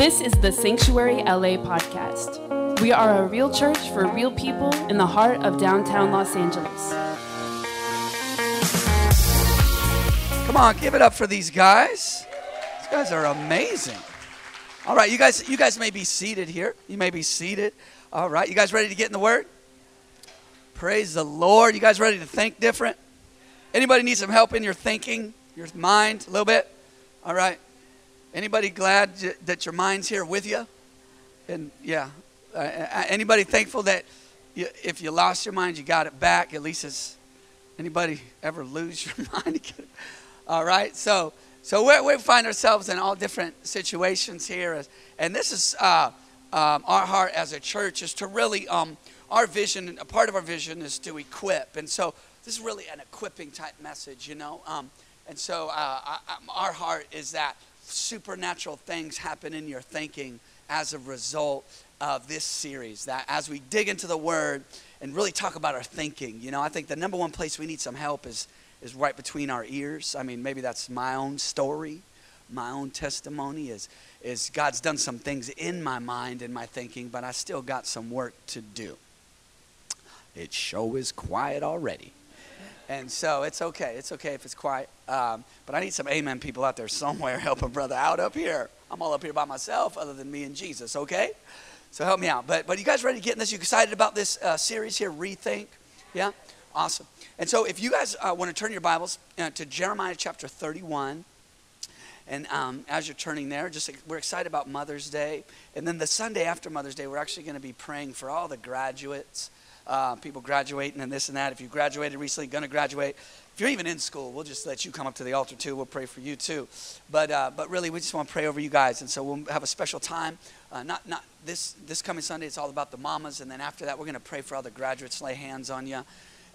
This is the Sanctuary LA podcast. We are a real church for real people in the heart of downtown Los Angeles. Come on, give it up for these guys. These guys are amazing. All right, you guys, you guys may be seated here. You may be seated. All right, you guys ready to get in the Word? Praise the Lord. You guys ready to think different? Anybody need some help in your thinking, your mind, a little bit? All right. Anybody glad that your mind's here with you? And yeah, uh, anybody thankful that you, if you lost your mind, you got it back? At least it's anybody ever lose your mind? all right. So so we find ourselves in all different situations here, and this is uh, um, our heart as a church is to really um, our vision. A part of our vision is to equip, and so this is really an equipping type message, you know. Um, and so uh, I, our heart is that supernatural things happen in your thinking as a result of this series. That as we dig into the Word and really talk about our thinking, you know, I think the number one place we need some help is is right between our ears. I mean, maybe that's my own story, my own testimony is is God's done some things in my mind and my thinking, but I still got some work to do. It sure is quiet already. And so it's okay. It's okay if it's quiet. Um, but I need some amen people out there somewhere helping brother out up here. I'm all up here by myself other than me and Jesus, okay? So help me out. But, but you guys ready to get in this? You excited about this uh, series here, Rethink? Yeah? Awesome. And so if you guys uh, want to turn your Bibles uh, to Jeremiah chapter 31, and um, as you're turning there, just we're excited about Mother's Day. And then the Sunday after Mother's Day, we're actually going to be praying for all the graduates uh, people graduating and this and that. If you graduated recently, going to graduate, if you're even in school, we'll just let you come up to the altar too. We'll pray for you too. But uh, but really, we just want to pray over you guys, and so we'll have a special time. Uh, not not this this coming Sunday. It's all about the mamas, and then after that, we're going to pray for all the graduates, lay hands on you,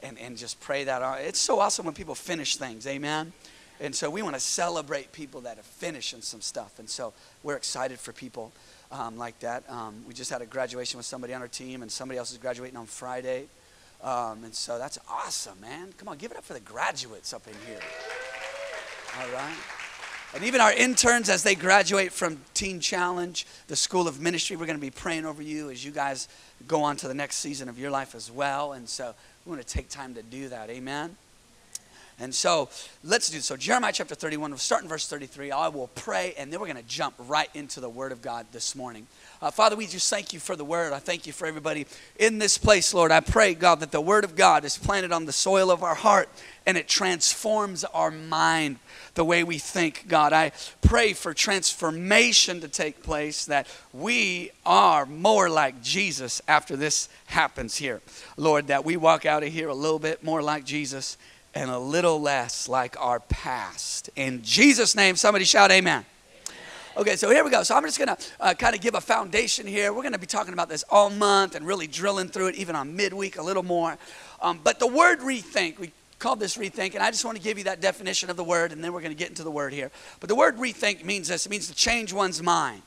and and just pray that. It's so awesome when people finish things. Amen. And so we want to celebrate people that are finishing some stuff, and so we're excited for people um, like that. Um, we just had a graduation with somebody on our team, and somebody else is graduating on Friday. Um, and so that's awesome, man. Come on, give it up for the graduates up in here. All right. And even our interns, as they graduate from Teen Challenge, the School of Ministry, we're going to be praying over you as you guys go on to the next season of your life as well. And so we want to take time to do that. Amen. And so let's do so. Jeremiah chapter 31, we'll start in verse 33. I will pray, and then we're going to jump right into the Word of God this morning. Uh, Father, we just thank you for the Word. I thank you for everybody in this place, Lord. I pray, God, that the Word of God is planted on the soil of our heart and it transforms our mind the way we think, God. I pray for transformation to take place, that we are more like Jesus after this happens here. Lord, that we walk out of here a little bit more like Jesus and a little less like our past. In Jesus' name, somebody shout amen. Okay, so here we go. So I'm just going to uh, kind of give a foundation here. We're going to be talking about this all month and really drilling through it, even on midweek a little more. Um, but the word rethink, we called this rethink, and I just want to give you that definition of the word, and then we're going to get into the word here. But the word rethink means this it means to change one's mind,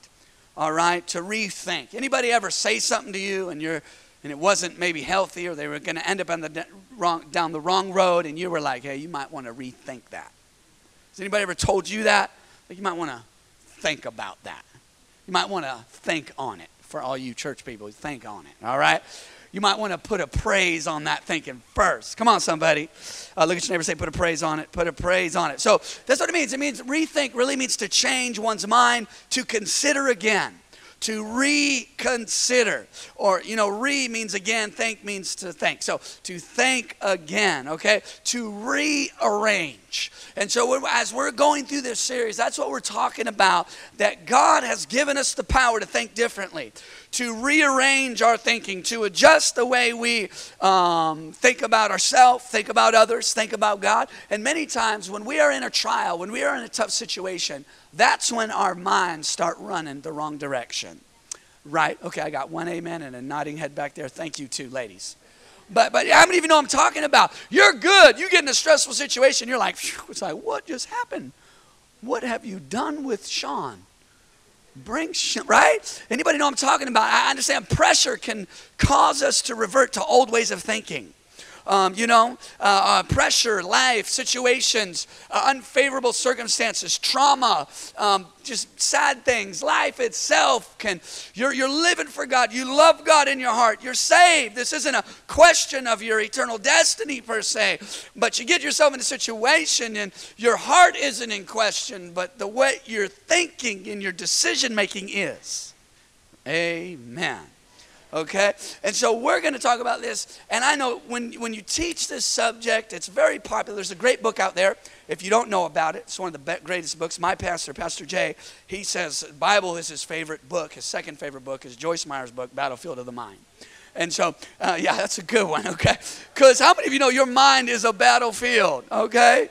all right? To rethink. Anybody ever say something to you and you're and it wasn't maybe healthy or they were going to end up on the wrong, down the wrong road and you were like hey you might want to rethink that. Has anybody ever told you that? Like you might want to think about that. You might want to think on it for all you church people think on it all right? You might want to put a praise on that thinking first. Come on somebody. Uh, look at your neighbor say put a praise on it put a praise on it. So that's what it means. It means rethink really means to change one's mind to consider again to reconsider. Or, you know, re means again, think means to think. So to think again, okay? To rearrange. And so as we're going through this series, that's what we're talking about that God has given us the power to think differently, to rearrange our thinking, to adjust the way we um, think about ourselves, think about others, think about God. And many times when we are in a trial, when we are in a tough situation, that's when our minds start running the wrong direction. Right? Okay, I got one amen and a nodding head back there. Thank you, too, ladies. But, but many of you know I'm talking about? You're good. You get in a stressful situation. You're like, it's like, what just happened? What have you done with Sean? Bring, right? Anybody know I'm talking about? I understand pressure can cause us to revert to old ways of thinking. Um, you know, uh, uh, pressure, life, situations, uh, unfavorable circumstances, trauma, um, just sad things. Life itself can, you're, you're living for God. You love God in your heart. You're saved. This isn't a question of your eternal destiny per se, but you get yourself in a situation and your heart isn't in question, but the way you're thinking and your decision making is. Amen. Okay? And so we're going to talk about this. And I know when, when you teach this subject, it's very popular. There's a great book out there. If you don't know about it, it's one of the greatest books. My pastor, Pastor Jay, he says Bible is his favorite book. His second favorite book is Joyce Meyer's book, Battlefield of the Mind. And so, uh, yeah, that's a good one, okay? Because how many of you know your mind is a battlefield, okay?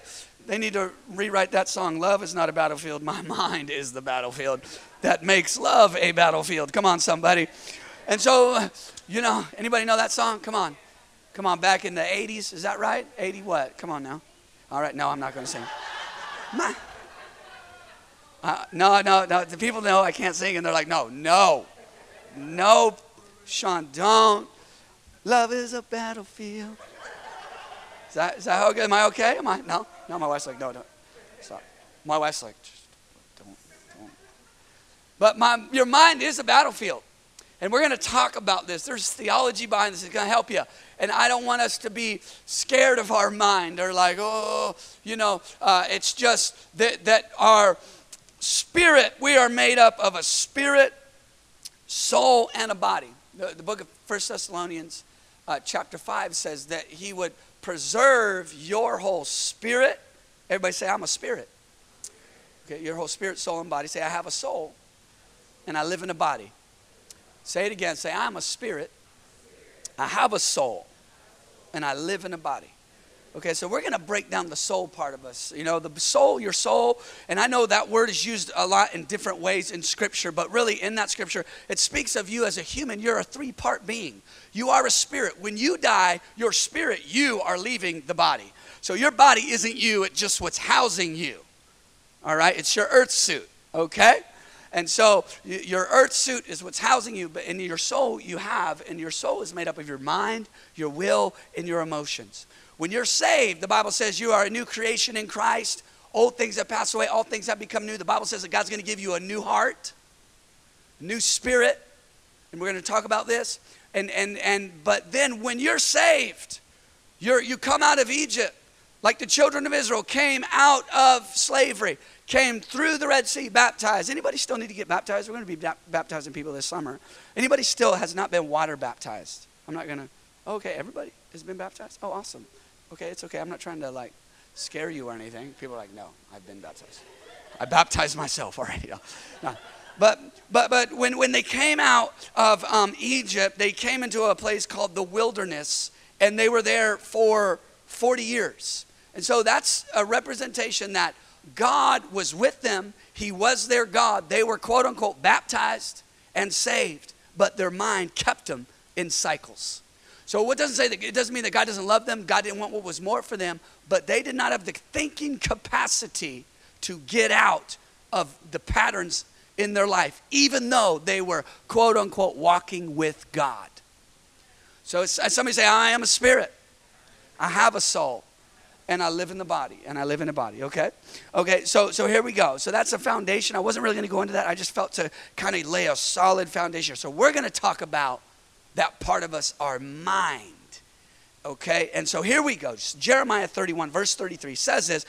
They need to rewrite that song. Love is not a battlefield. My mind is the battlefield that makes love a battlefield. Come on, somebody. And so, you know, anybody know that song? Come on. Come on, back in the 80s. Is that right? 80 what? Come on now. All right, no, I'm not going to sing. My, uh, no, no, no. The people know I can't sing, and they're like, no, no, no, Sean, don't. Love is a battlefield. Is that, is that how good? Am I okay? Am I? No? No, my wife's like, no, don't. Stop. My wife's like, don't, don't. But my, your mind is a battlefield. And we're going to talk about this. There's theology behind this. It's going to help you. And I don't want us to be scared of our mind or like, oh, you know, uh, it's just that, that our spirit, we are made up of a spirit, soul, and a body. The, the book of First Thessalonians, uh, chapter 5, says that he would preserve your whole spirit. Everybody say, I'm a spirit. Okay, your whole spirit, soul, and body. Say, I have a soul, and I live in a body. Say it again. Say, I'm a spirit. I have a soul. And I live in a body. Okay, so we're going to break down the soul part of us. You know, the soul, your soul, and I know that word is used a lot in different ways in Scripture, but really in that Scripture, it speaks of you as a human. You're a three part being. You are a spirit. When you die, your spirit, you are leaving the body. So your body isn't you, it's just what's housing you. All right, it's your earth suit. Okay? And so your earth suit is what's housing you, but in your soul you have, and your soul is made up of your mind, your will, and your emotions. When you're saved, the Bible says you are a new creation in Christ. Old things have passed away, all things have become new. The Bible says that God's going to give you a new heart, a new spirit, and we're going to talk about this. And and and but then when you're saved, you're you come out of Egypt like the children of Israel came out of slavery came through the Red Sea, baptized. Anybody still need to get baptized? We're going to be baptizing people this summer. Anybody still has not been water baptized? I'm not going to. Okay, everybody has been baptized? Oh, awesome. Okay, it's okay. I'm not trying to like scare you or anything. People are like, no, I've been baptized. I baptized myself already. No. But, but, but when, when they came out of um, Egypt, they came into a place called the wilderness, and they were there for 40 years. And so that's a representation that God was with them. He was their God. They were, quote unquote, baptized and saved, but their mind kept them in cycles. So what doesn't say that it doesn't mean that God doesn't love them. God didn't want what was more for them, but they did not have the thinking capacity to get out of the patterns in their life, even though they were quote unquote walking with God. So somebody say, I am a spirit. I have a soul and I live in the body, and I live in a body, okay? Okay, so so here we go. So that's a foundation. I wasn't really going to go into that. I just felt to kind of lay a solid foundation. So we're going to talk about that part of us, our mind. Okay? And so here we go. Jeremiah 31 verse 33 says this.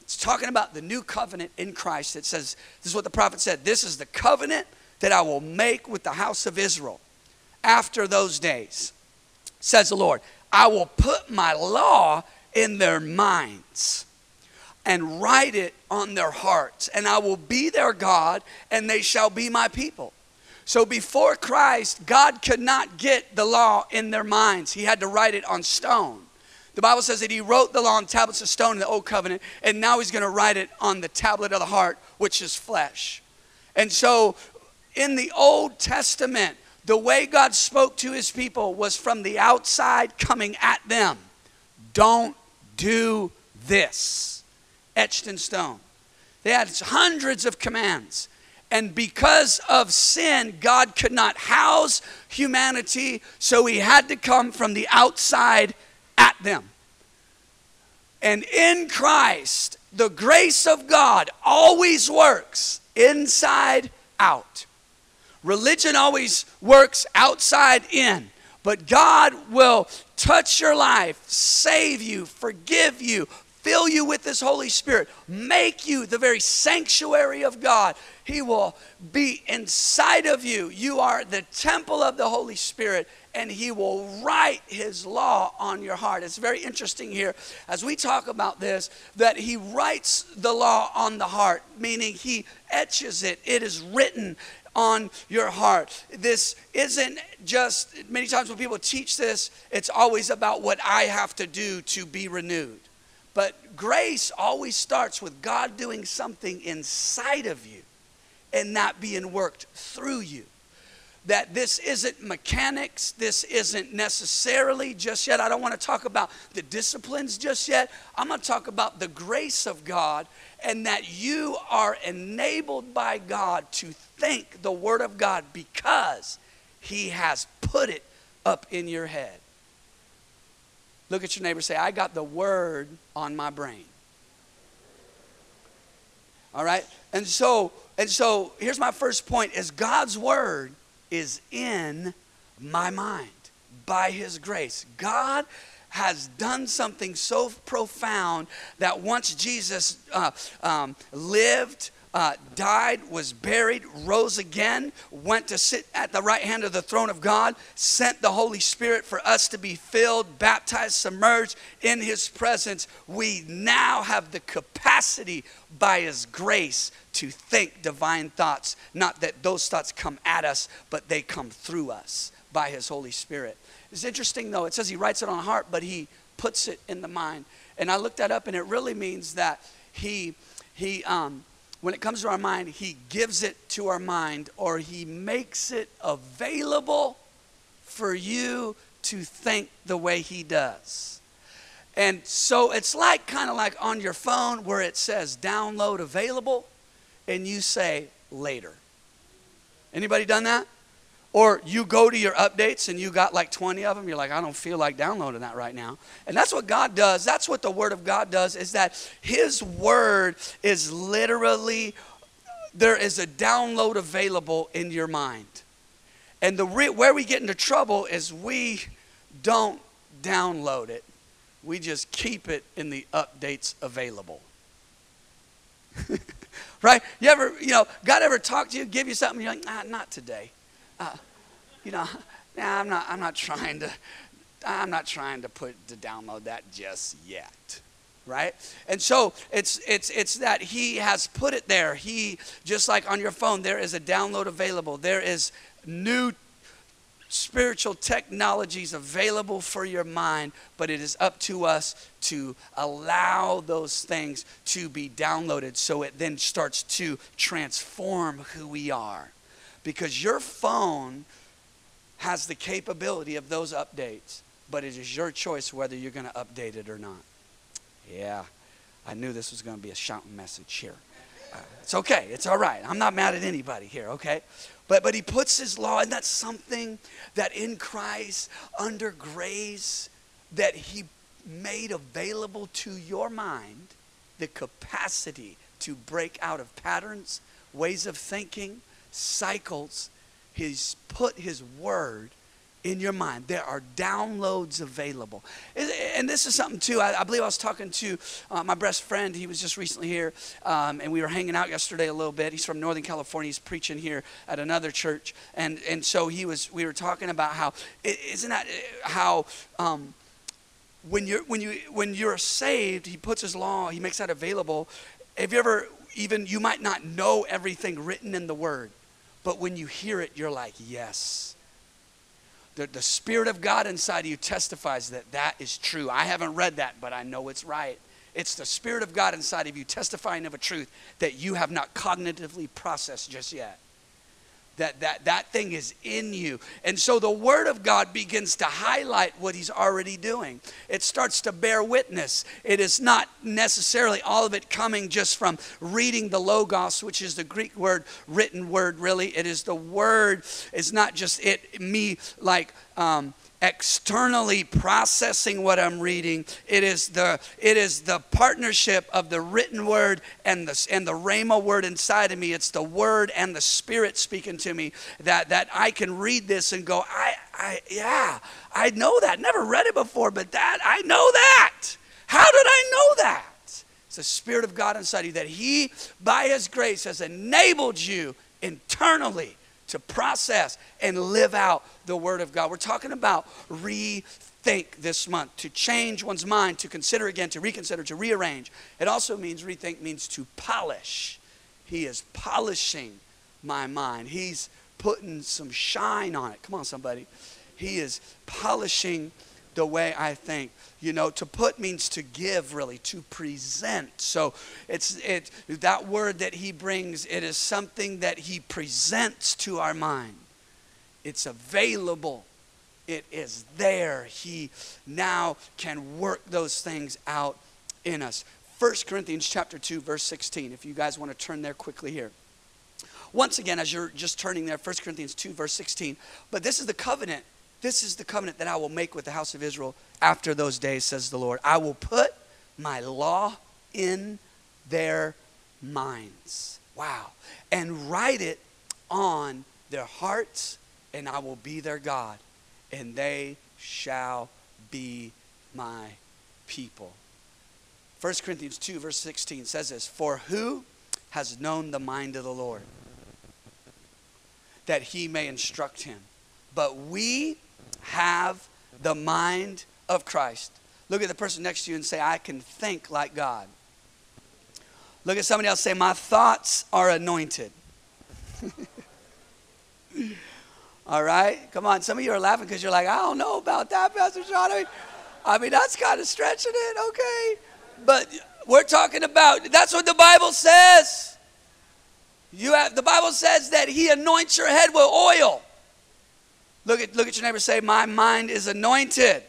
It's talking about the new covenant in Christ. It says this is what the prophet said. This is the covenant that I will make with the house of Israel after those days. Says the Lord, I will put my law in their minds and write it on their hearts. And I will be their God, and they shall be my people. So before Christ, God could not get the law in their minds, He had to write it on stone. The Bible says that He wrote the law on tablets of stone in the Old Covenant, and now He's going to write it on the tablet of the heart, which is flesh. And so in the Old Testament, the way God spoke to His people was from the outside coming at them. Don't do this, etched in stone. They had hundreds of commands. And because of sin, God could not house humanity, so he had to come from the outside at them. And in Christ, the grace of God always works inside out. Religion always works outside in, but God will touch your life, save you, forgive you, fill you with His Holy Spirit, make you the very sanctuary of God. He will be inside of you. You are the temple of the Holy Spirit, and He will write His law on your heart. It's very interesting here as we talk about this that He writes the law on the heart, meaning He etches it, it is written on your heart. This isn't just, many times when people teach this, it's always about what I have to do to be renewed. But grace always starts with God doing something inside of you and that being worked through you that this isn't mechanics, this isn't necessarily just yet. I don't want to talk about the disciplines just yet. I'm going to talk about the grace of God and that you are enabled by God to think the Word of God because He has put it up in your head. Look at your neighbor say, I got the Word on my brain. All right? And so, and so here's my first point is God's word is in my mind by His grace. God has done something so profound that once Jesus uh, um, lived, uh, died, was buried, rose again, went to sit at the right hand of the throne of God, sent the Holy Spirit for us to be filled, baptized, submerged in His presence. We now have the capacity by His grace to think divine thoughts. Not that those thoughts come at us, but they come through us by His Holy Spirit. It's interesting though, it says He writes it on the heart, but He puts it in the mind. And I looked that up, and it really means that He, He, um, when it comes to our mind, He gives it to our mind or He makes it available for you to think the way He does. And so it's like kind of like on your phone where it says download available and you say later. Anybody done that? Or you go to your updates and you got like 20 of them, you're like, I don't feel like downloading that right now. And that's what God does. That's what the Word of God does, is that His Word is literally, there is a download available in your mind. And the re- where we get into trouble is we don't download it, we just keep it in the updates available. right? You ever, you know, God ever talk to you, give you something, you're like, ah, not today. Uh, you know, nah, I'm not, I'm not trying to, I'm not trying to put to download that just yet. Right? And so it's it's it's that he has put it there. He just like on your phone there is a download available. There is new spiritual technologies available for your mind but it is up to us to allow those things to be downloaded so it then starts to transform who we are because your phone has the capability of those updates, but it is your choice whether you're going to update it or not. Yeah, I knew this was going to be a shouting message here. Uh, it's okay. It's all right. I'm not mad at anybody here, okay? But, but he puts his law, and that's something that in Christ, under grace, that he made available to your mind the capacity to break out of patterns, ways of thinking, cycles, He's put His word in your mind. There are downloads available. And this is something, too. I, believe I was talking to uh, my best friend. He was just recently here, um, and we were hanging out yesterday a little bit. He's from Northern California. He's preaching here at another church. And, and so he was, we were talking about how, isn't that uh, how. Um, when you're when you when you're saved, he puts his law, he makes that available. Have you ever even you might not know everything written in the word, but when you hear it, you're like, yes. The, the Spirit of God inside of you testifies that that is true. I haven't read that, but I know it's right. It's the Spirit of God inside of you testifying of a truth that you have not cognitively processed just yet that that that thing is in you. And so the word of god begins to highlight what he's already doing. It starts to bear witness. It is not necessarily all of it coming just from reading the logos which is the greek word written word really. It is the word. It's not just it me like um, externally processing what I'm reading. It is the it is the partnership of the written word and the and the rhema word inside of me. It's the word and the spirit speaking to me that that I can read this and go, I I yeah, I know that. Never read it before, but that I know that. How did I know that? It's the Spirit of God inside you that He, by His grace, has enabled you internally to process and live out the Word of God. We're talking about rethink this month, to change one's mind, to consider again, to reconsider, to rearrange. It also means rethink means to polish. He is polishing my mind. He's putting some shine on it. Come on, somebody. He is polishing the way I think. You know, to put means to give, really, to present. So it's it that word that he brings, it is something that he presents to our mind. It's available. It is there. He now can work those things out in us. 1 Corinthians chapter 2, verse 16. If you guys want to turn there quickly here. Once again, as you're just turning there, 1 Corinthians 2, verse 16. But this is the covenant this is the covenant that I will make with the house of Israel after those days, says the Lord. I will put my law in their minds. Wow. And write it on their hearts, and I will be their God, and they shall be my people. 1 Corinthians 2, verse 16 says this For who has known the mind of the Lord? That he may instruct him. But we have the mind of Christ. Look at the person next to you and say, I can think like God. Look at somebody else say, My thoughts are anointed. All right? Come on. Some of you are laughing because you're like, I don't know about that, Pastor Sean. I mean, I mean that's kind of stretching it, okay? But we're talking about, that's what the Bible says. You have, the Bible says that He anoints your head with oil. Look at, look at your neighbor say, My mind is anointed.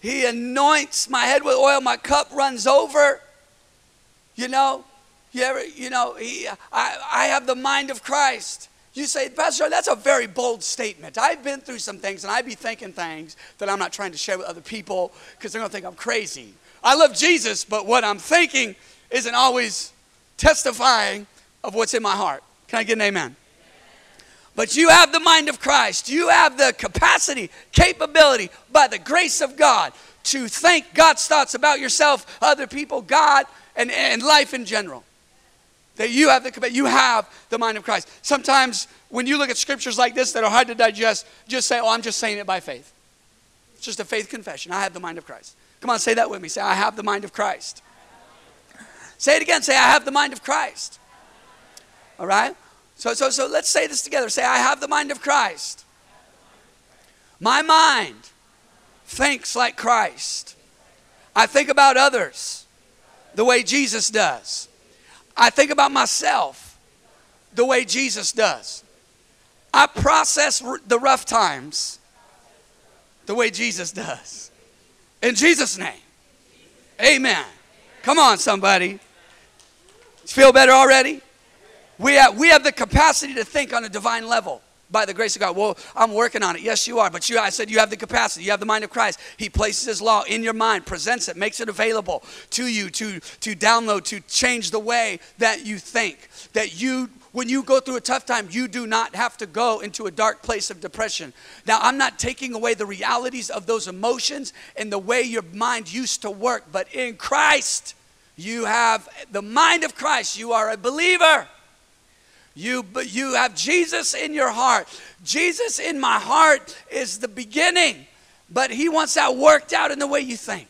He anoints my head with oil, my cup runs over. You know, you ever, you know, he, I, I have the mind of Christ. You say, Pastor, that's a very bold statement. I've been through some things and I be thinking things that I'm not trying to share with other people because they're going to think I'm crazy. I love Jesus, but what I'm thinking isn't always testifying of what's in my heart. Can I get an amen? But you have the mind of Christ. You have the capacity, capability, by the grace of God, to think God's thoughts about yourself, other people, God, and, and life in general. That you have the you have the mind of Christ. Sometimes when you look at scriptures like this that are hard to digest, just say, "Oh, I'm just saying it by faith." It's just a faith confession. I have the mind of Christ. Come on, say that with me. Say, "I have the mind of Christ." Say it again. Say, "I have the mind of Christ." All right? So, so, so let's say this together. Say, I have the mind of Christ. My mind thinks like Christ. I think about others the way Jesus does. I think about myself the way Jesus does. I process the rough times the way Jesus does. In Jesus' name. Amen. Come on, somebody. Feel better already? We have, we have the capacity to think on a divine level by the grace of God. Well, I'm working on it. Yes, you are. But you, I said you have the capacity. You have the mind of Christ. He places His law in your mind, presents it, makes it available to you to, to download, to change the way that you think. That you, when you go through a tough time, you do not have to go into a dark place of depression. Now, I'm not taking away the realities of those emotions and the way your mind used to work, but in Christ, you have the mind of Christ. You are a believer. You, but you have Jesus in your heart. Jesus in my heart is the beginning, but He wants that worked out in the way you think.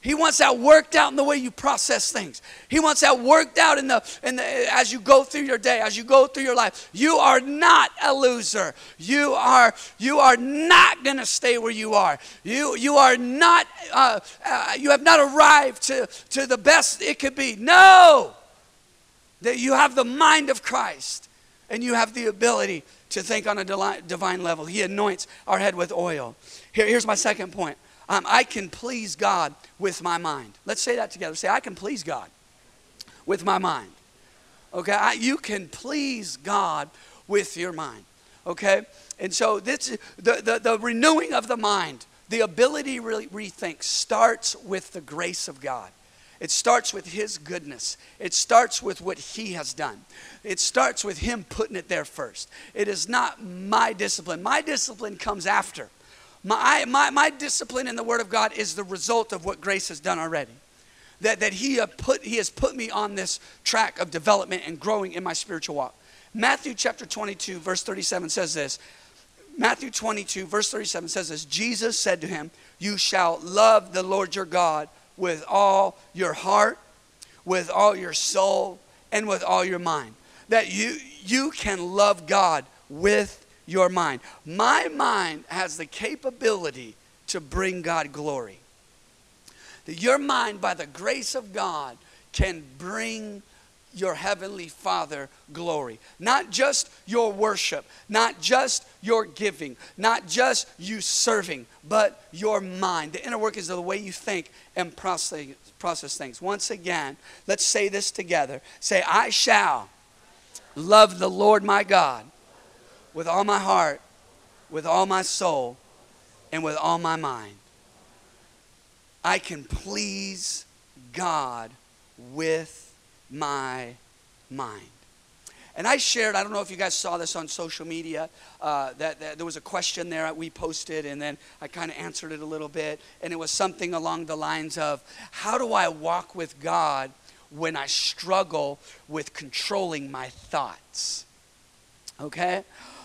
He wants that worked out in the way you process things. He wants that worked out in the, in the as you go through your day, as you go through your life. You are not a loser. You are you are not going to stay where you are. You you are not uh, uh, you have not arrived to to the best it could be. No that you have the mind of Christ and you have the ability to think on a divine level. He anoints our head with oil. Here, here's my second point um, I can please God with my mind. Let's say that together. Say, I can please God with my mind. Okay, I, you can please God with your mind. Okay? And so this the, the, the renewing of the mind, the ability to really rethink starts with the grace of God. It starts with His goodness. It starts with what He has done. It starts with Him putting it there first. It is not my discipline. My discipline comes after. My, my, my discipline in the Word of God is the result of what grace has done already. That, that he, uh, put, he has put me on this track of development and growing in my spiritual walk. Matthew chapter 22, verse 37 says this. Matthew 22, verse 37 says this Jesus said to him, You shall love the Lord your God with all your heart, with all your soul, and with all your mind. That you, you can love God with your mind. My mind has the capability to bring God glory. That your mind, by the grace of God, can bring your heavenly Father glory. Not just your worship, not just your giving, not just you serving, but your mind. The inner workings of the way you think and process, process things. Once again, let's say this together. Say, I shall love the Lord my God with all my heart, with all my soul, and with all my mind. I can please God with my mind. And I shared, I don't know if you guys saw this on social media, uh, that, that, there was a question there we posted, and then I kind of answered it a little bit. And it was something along the lines of How do I walk with God when I struggle with controlling my thoughts? Okay?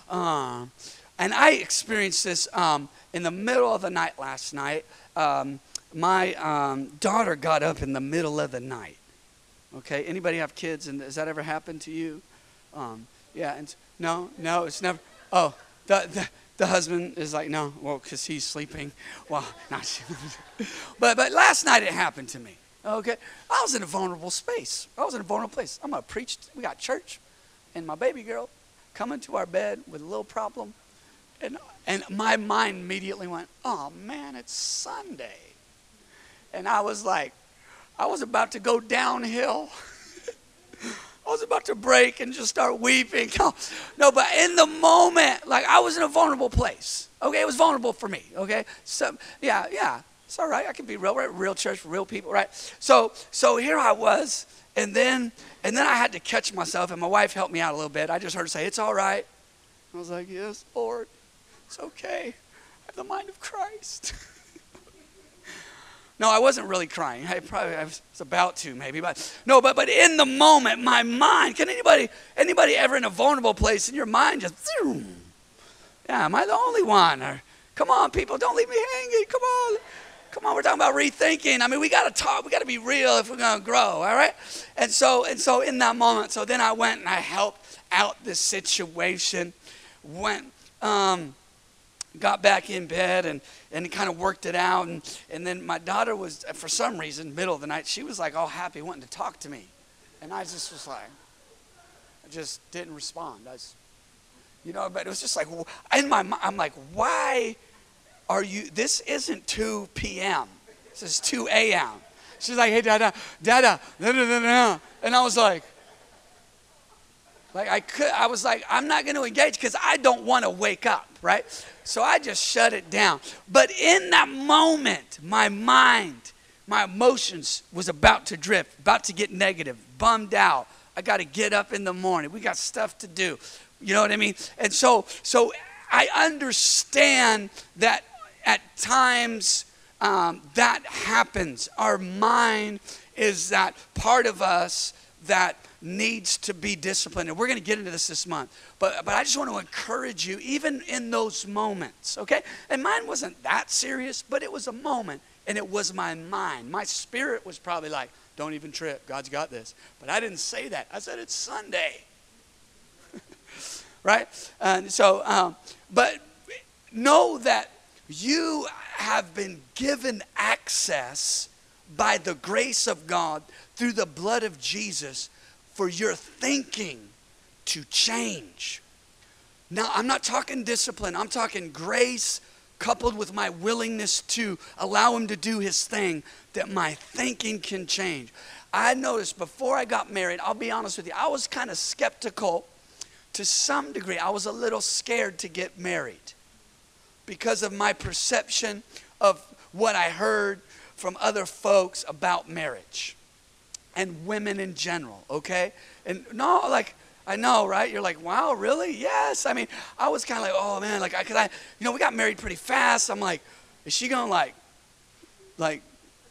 Um, and I experienced this um, in the middle of the night last night. Um, my um, daughter got up in the middle of the night Okay, anybody have kids and has that ever happened to you? Um, yeah, and no, no, it's never. Oh, the, the, the husband is like, no, well, because he's sleeping. Well, not. but but last night it happened to me. Okay, I was in a vulnerable space. I was in a vulnerable place. I'm gonna preach. We got church, and my baby girl coming to our bed with a little problem, and and my mind immediately went, oh man, it's Sunday, and I was like, I was about to go downhill. I was about to break and just start weeping. No, but in the moment, like I was in a vulnerable place. Okay, it was vulnerable for me. Okay, so yeah, yeah, it's all right. I can be real, right? Real church real people, right? So, so here I was, and then, and then I had to catch myself, and my wife helped me out a little bit. I just heard her say, "It's all right." I was like, "Yes, Lord, it's okay. I have the mind of Christ." No, I wasn't really crying. I probably I was about to maybe, but no, but but in the moment, my mind. Can anybody anybody ever in a vulnerable place in your mind just? Yeah, am I the only one? Or come on, people, don't leave me hanging. Come on. Come on, we're talking about rethinking. I mean, we got to talk. We got to be real if we're to grow. All right. And so, and so, in that moment, so then I went and I helped out this situation. Went, um, got back in bed and, and kind of worked it out. And, and then my daughter was, for some reason, middle of the night, she was like all happy, wanting to talk to me. And I just was like, I just didn't respond. I was, you know, but it was just like, in my mind, I'm like, why are you, this isn't 2 p.m., this is 2 a.m. She's like, hey, Dada, Dada, da, da, da, da. And I was like, like I could, I was like, I'm not going to engage because I don't want to wake up, right? So I just shut it down. But in that moment, my mind, my emotions was about to drift, about to get negative, bummed out. I got to get up in the morning. We got stuff to do. You know what I mean? And so, so I understand that at times um, that happens. Our mind is that part of us that needs to be disciplined. And we're going to get into this this month. But, but I just want to encourage you, even in those moments, okay? And mine wasn't that serious, but it was a moment, and it was my mind. My spirit was probably like, don't even trip. God's got this. But I didn't say that. I said, it's Sunday. right? And so, um, but know that you have been given access by the grace of God through the blood of Jesus for your thinking to change. Now, I'm not talking discipline, I'm talking grace coupled with my willingness to allow Him to do His thing, that my thinking can change. I noticed before I got married, I'll be honest with you, I was kind of skeptical to some degree, I was a little scared to get married because of my perception of what I heard from other folks about marriage and women in general, okay? And no, like, I know, right? You're like, wow, really? Yes. I mean, I was kind of like, oh man, like, I, because I, you know, we got married pretty fast. I'm like, is she gonna like, like,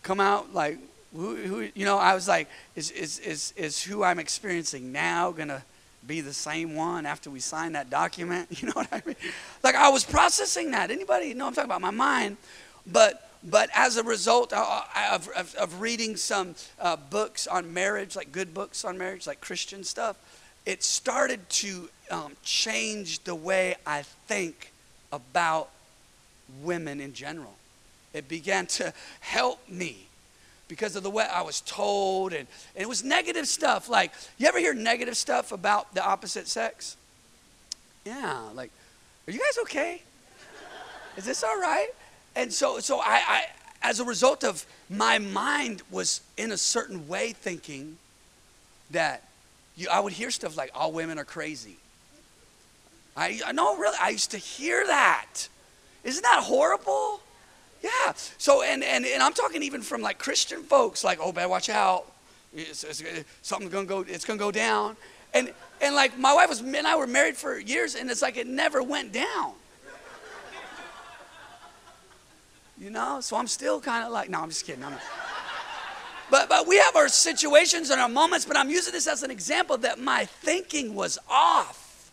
come out like, who, who you know? I was like, is is is is who I'm experiencing now gonna be the same one after we sign that document? You know what I mean? Like, I was processing that. Anybody know I'm talking about my mind, but but as a result of, of, of reading some uh, books on marriage, like good books on marriage, like Christian stuff, it started to um, change the way I think about women in general. It began to help me because of the way I was told, and, and it was negative stuff. Like, you ever hear negative stuff about the opposite sex? Yeah, like, are you guys okay? Is this all right? And so, so I, I, as a result of my mind was in a certain way thinking that you, I would hear stuff like all women are crazy. I, I know really, I used to hear that. Isn't that horrible? Yeah. So, and, and, and I'm talking even from like Christian folks, like, oh, better watch out. It's, it's, something's gonna go, it's gonna go down. And, and like my wife was, and I were married for years, and it's like it never went down. You know? So I'm still kind of like, no, I'm just kidding. I'm. But, but we have our situations and our moments, but I'm using this as an example that my thinking was off.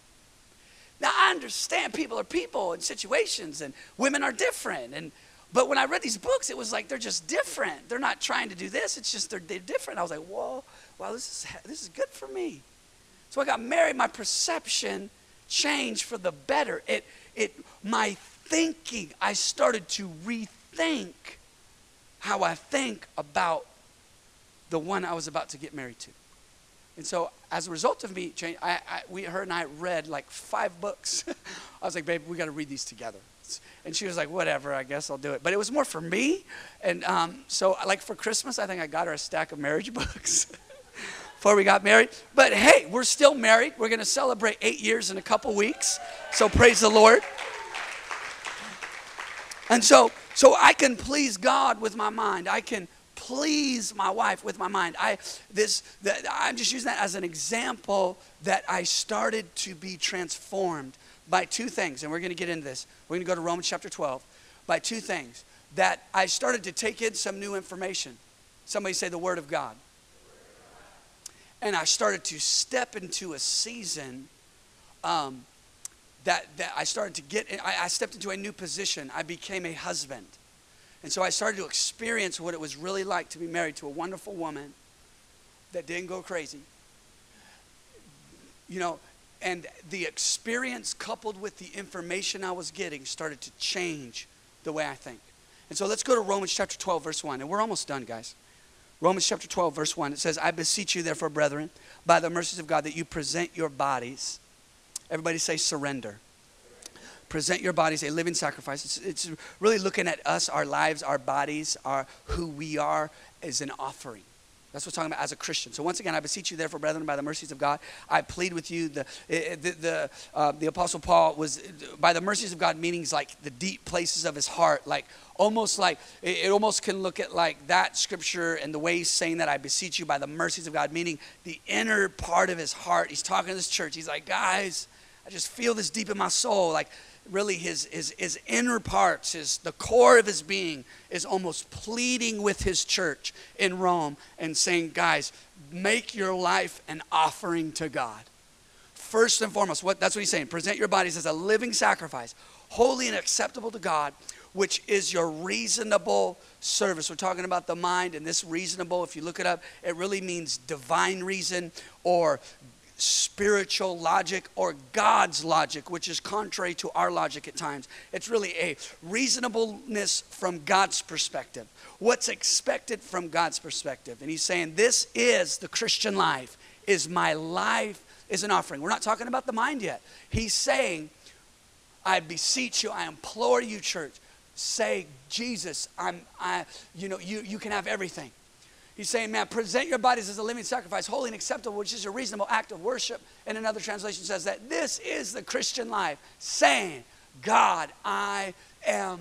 Now, I understand people are people and situations, and women are different. And, but when I read these books, it was like they're just different. They're not trying to do this, it's just they're, they're different. I was like, whoa, wow, this is, this is good for me. So I got married, my perception changed for the better. It, it, my thinking, I started to rethink how I think about the one I was about to get married to. And so, as a result of me change, I, I, we, her and I read like five books. I was like, babe, we got to read these together. And she was like, whatever, I guess I'll do it. But it was more for me. And um, so, like for Christmas, I think I got her a stack of marriage books before we got married. But hey, we're still married. We're going to celebrate eight years in a couple weeks. So, praise the Lord. And so, so I can please God with my mind. I can please my wife with my mind. I this that, I'm just using that as an example that I started to be transformed by two things, and we're going to get into this. We're going to go to Romans chapter 12 by two things that I started to take in some new information. Somebody say the Word of God. And I started to step into a season um, that, that I started to get, I, I stepped into a new position. I became a husband. And so I started to experience what it was really like to be married to a wonderful woman that didn't go crazy. You know, and the experience coupled with the information I was getting started to change the way I think. And so let's go to Romans chapter 12, verse 1. And we're almost done, guys. Romans chapter 12, verse 1. It says, I beseech you, therefore, brethren, by the mercies of God, that you present your bodies Everybody say surrender. Present your bodies a living sacrifice. It's, it's really looking at us, our lives, our bodies, our who we are as an offering. That's what we're talking about as a Christian. So once again, I beseech you, therefore, brethren, by the mercies of God, I plead with you. The eh, eh, the the, uh, the Apostle Paul was eh, by the mercies of God, meanings like the deep places of his heart, like almost like it, almost can look at like that scripture and the way he's saying that I beseech you by the mercies of God, meaning the inner part of his heart. He's talking to this church. He's like, guys, I just feel this deep in my soul. Like really his, his, his inner parts, his, the core of his being is almost pleading with his church in Rome and saying, guys, make your life an offering to God. First and foremost, what, that's what he's saying. Present your bodies as a living sacrifice, holy and acceptable to God, which is your reasonable service. We're talking about the mind, and this reasonable, if you look it up, it really means divine reason or spiritual logic or God's logic, which is contrary to our logic at times. It's really a reasonableness from God's perspective. What's expected from God's perspective. And he's saying, This is the Christian life, is my life is an offering. We're not talking about the mind yet. He's saying, I beseech you, I implore you, church, say, Jesus, I'm I, you know, you, you can have everything. He's saying, man, present your bodies as a living sacrifice, holy and acceptable, which is a reasonable act of worship. And another translation says that this is the Christian life, saying, God, I am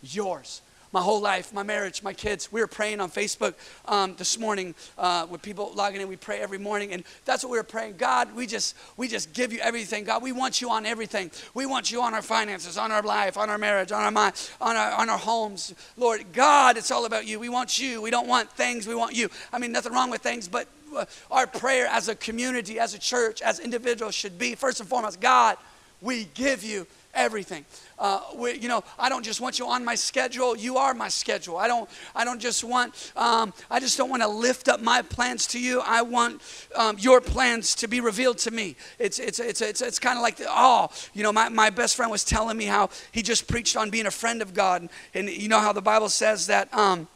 yours my whole life, my marriage, my kids. We were praying on Facebook um, this morning uh, with people logging in. We pray every morning, and that's what we were praying. God, we just we just give you everything. God, we want you on everything. We want you on our finances, on our life, on our marriage, on our mind, on our on our homes. Lord, God, it's all about you. We want you. We don't want things. We want you. I mean, nothing wrong with things, but uh, our prayer as a community, as a church, as individuals should be first and foremost, God, we give you everything. Uh, we, you know, I don't just want you on my schedule. You are my schedule. I don't. I don't just want. Um, I just don't want to lift up my plans to you. I want um, your plans to be revealed to me. It's it's it's it's, it's kind of like the, oh, you know, my, my best friend was telling me how he just preached on being a friend of God, and, and you know how the Bible says that. Um,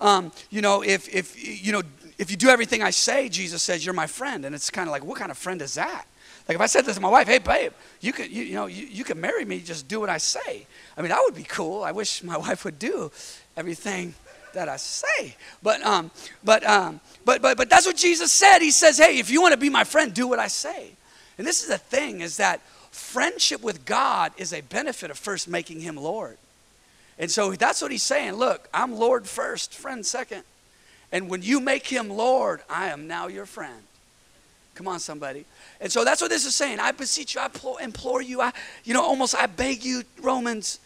um, you know, if if you know if you do everything I say, Jesus says you're my friend, and it's kind of like, what kind of friend is that? Like if I said this to my wife, hey babe, you can you, you know you, you can marry me, just do what I say. I mean that would be cool. I wish my wife would do everything that I say. But um, but um, but but but that's what Jesus said. He says, hey, if you want to be my friend, do what I say. And this is the thing: is that friendship with God is a benefit of first making Him Lord. And so that's what He's saying. Look, I'm Lord first, friend second. And when you make Him Lord, I am now your friend. Come on, somebody. And so that's what this is saying. I beseech you, I implore you, I, you know, almost I beg you, Romans,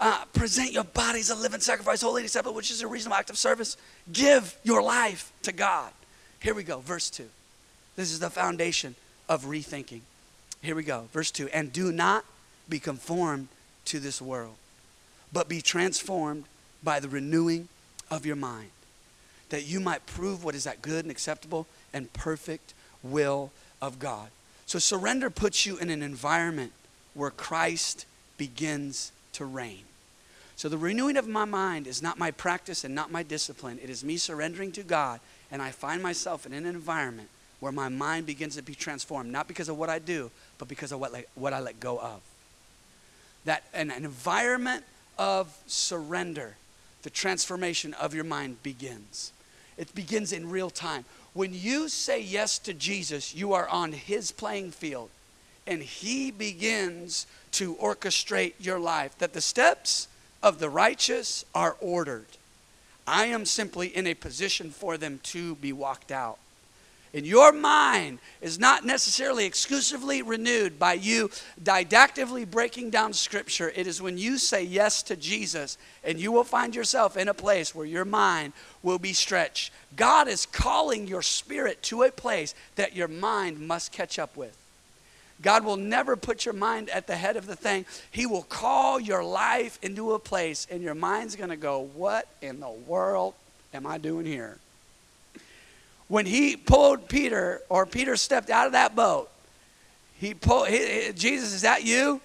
uh, present your bodies a living sacrifice, holy and acceptable, which is a reasonable act of service. Give your life to God. Here we go, verse 2. This is the foundation of rethinking. Here we go, verse 2. And do not be conformed to this world, but be transformed by the renewing of your mind, that you might prove what is that good and acceptable and perfect will of God. So surrender puts you in an environment where Christ begins to reign. So the renewing of my mind is not my practice and not my discipline. It is me surrendering to God, and I find myself in an environment where my mind begins to be transformed, not because of what I do, but because of what, like, what I let go of. That an, an environment of surrender, the transformation of your mind begins. It begins in real time. When you say yes to Jesus, you are on his playing field and he begins to orchestrate your life. That the steps of the righteous are ordered. I am simply in a position for them to be walked out. And your mind is not necessarily exclusively renewed by you didactically breaking down Scripture. It is when you say yes to Jesus, and you will find yourself in a place where your mind will be stretched. God is calling your spirit to a place that your mind must catch up with. God will never put your mind at the head of the thing. He will call your life into a place, and your mind's going to go, What in the world am I doing here? When he pulled Peter, or Peter stepped out of that boat, he pulled, he, Jesus, is that you?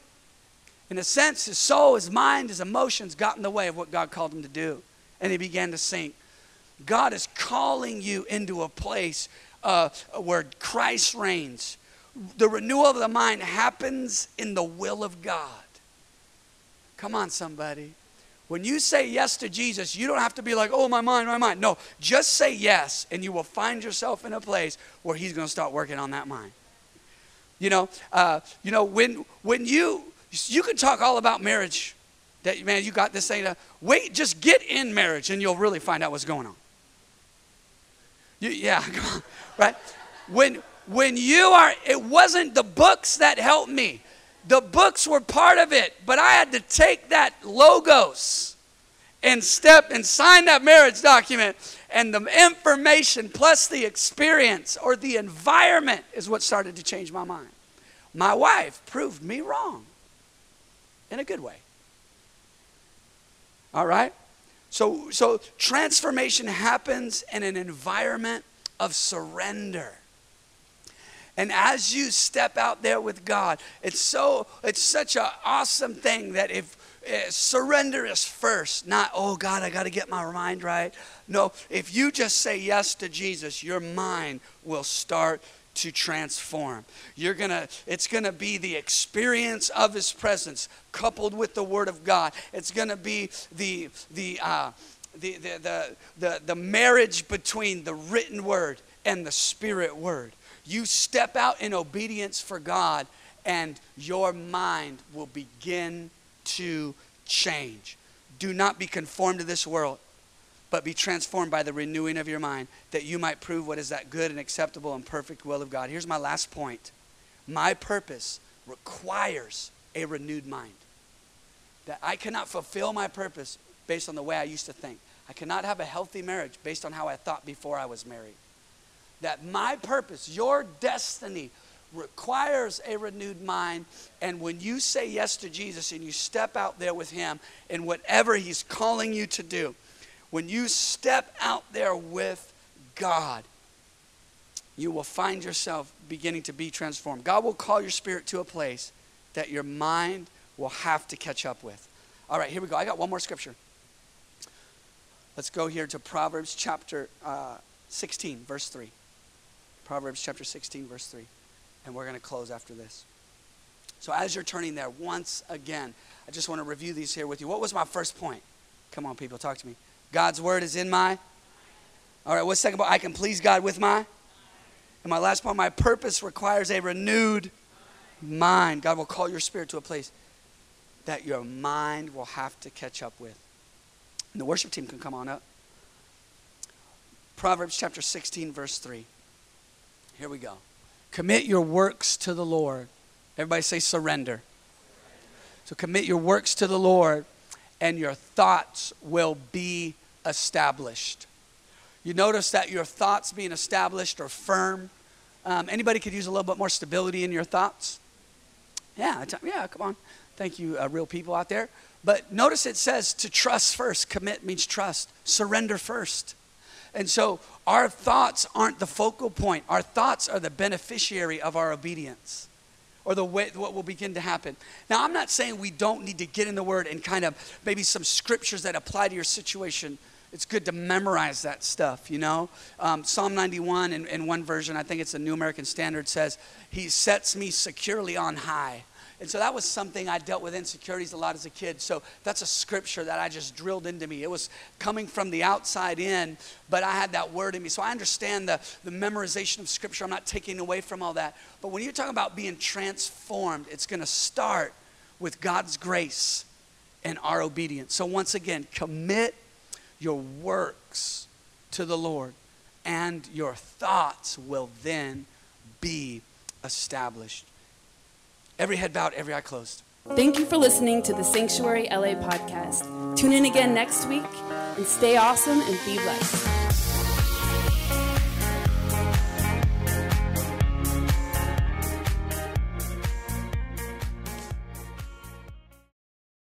In a sense, his soul, his mind, his emotions got in the way of what God called him to do. And he began to sink. God is calling you into a place uh, where Christ reigns. The renewal of the mind happens in the will of God. Come on, somebody. When you say yes to Jesus, you don't have to be like, oh, my mind, my mind. No, just say yes, and you will find yourself in a place where He's going to start working on that mind. You know, uh, you know when when you you can talk all about marriage, that man, you got this thing. To, wait, just get in marriage, and you'll really find out what's going on. You, yeah, on, right? When when you are, it wasn't the books that helped me. The books were part of it, but I had to take that logos and step and sign that marriage document. And the information plus the experience or the environment is what started to change my mind. My wife proved me wrong in a good way. All right? So, so transformation happens in an environment of surrender. And as you step out there with God, it's so it's such an awesome thing that if uh, surrender is first, not oh God, I got to get my mind right. No, if you just say yes to Jesus, your mind will start to transform. You're gonna, it's gonna be the experience of His presence coupled with the Word of God. It's gonna be the the uh, the, the, the, the, the marriage between the written word and the spirit word. You step out in obedience for God, and your mind will begin to change. Do not be conformed to this world, but be transformed by the renewing of your mind, that you might prove what is that good and acceptable and perfect will of God. Here's my last point my purpose requires a renewed mind. That I cannot fulfill my purpose based on the way I used to think. I cannot have a healthy marriage based on how I thought before I was married. That my purpose, your destiny, requires a renewed mind. And when you say yes to Jesus and you step out there with Him in whatever He's calling you to do, when you step out there with God, you will find yourself beginning to be transformed. God will call your spirit to a place that your mind will have to catch up with. All right, here we go. I got one more scripture. Let's go here to Proverbs chapter uh, 16, verse 3. Proverbs chapter 16, verse 3. And we're going to close after this. So, as you're turning there, once again, I just want to review these here with you. What was my first point? Come on, people, talk to me. God's word is in my. All right, what's second point? I can please God with my. And my last point, my purpose requires a renewed mind. God will call your spirit to a place that your mind will have to catch up with. And the worship team can come on up. Proverbs chapter 16, verse 3. Here we go. Commit your works to the Lord. Everybody say surrender. So commit your works to the Lord, and your thoughts will be established. You notice that your thoughts being established or firm. Um, anybody could use a little bit more stability in your thoughts? Yeah, yeah, come on. Thank you, uh, real people out there. But notice it says to trust first. Commit means trust. Surrender first. And so our thoughts aren't the focal point. Our thoughts are the beneficiary of our obedience or the way what will begin to happen. Now, I'm not saying we don't need to get in the word and kind of maybe some scriptures that apply to your situation. It's good to memorize that stuff, you know. Um, Psalm 91 in, in one version, I think it's the New American Standard, says, He sets me securely on high. And so that was something I dealt with insecurities a lot as a kid. So that's a scripture that I just drilled into me. It was coming from the outside in, but I had that word in me. So I understand the, the memorization of scripture. I'm not taking away from all that. But when you're talking about being transformed, it's going to start with God's grace and our obedience. So once again, commit your works to the Lord, and your thoughts will then be established. Every head bowed, every eye closed. Thank you for listening to the Sanctuary LA podcast. Tune in again next week and stay awesome and be blessed.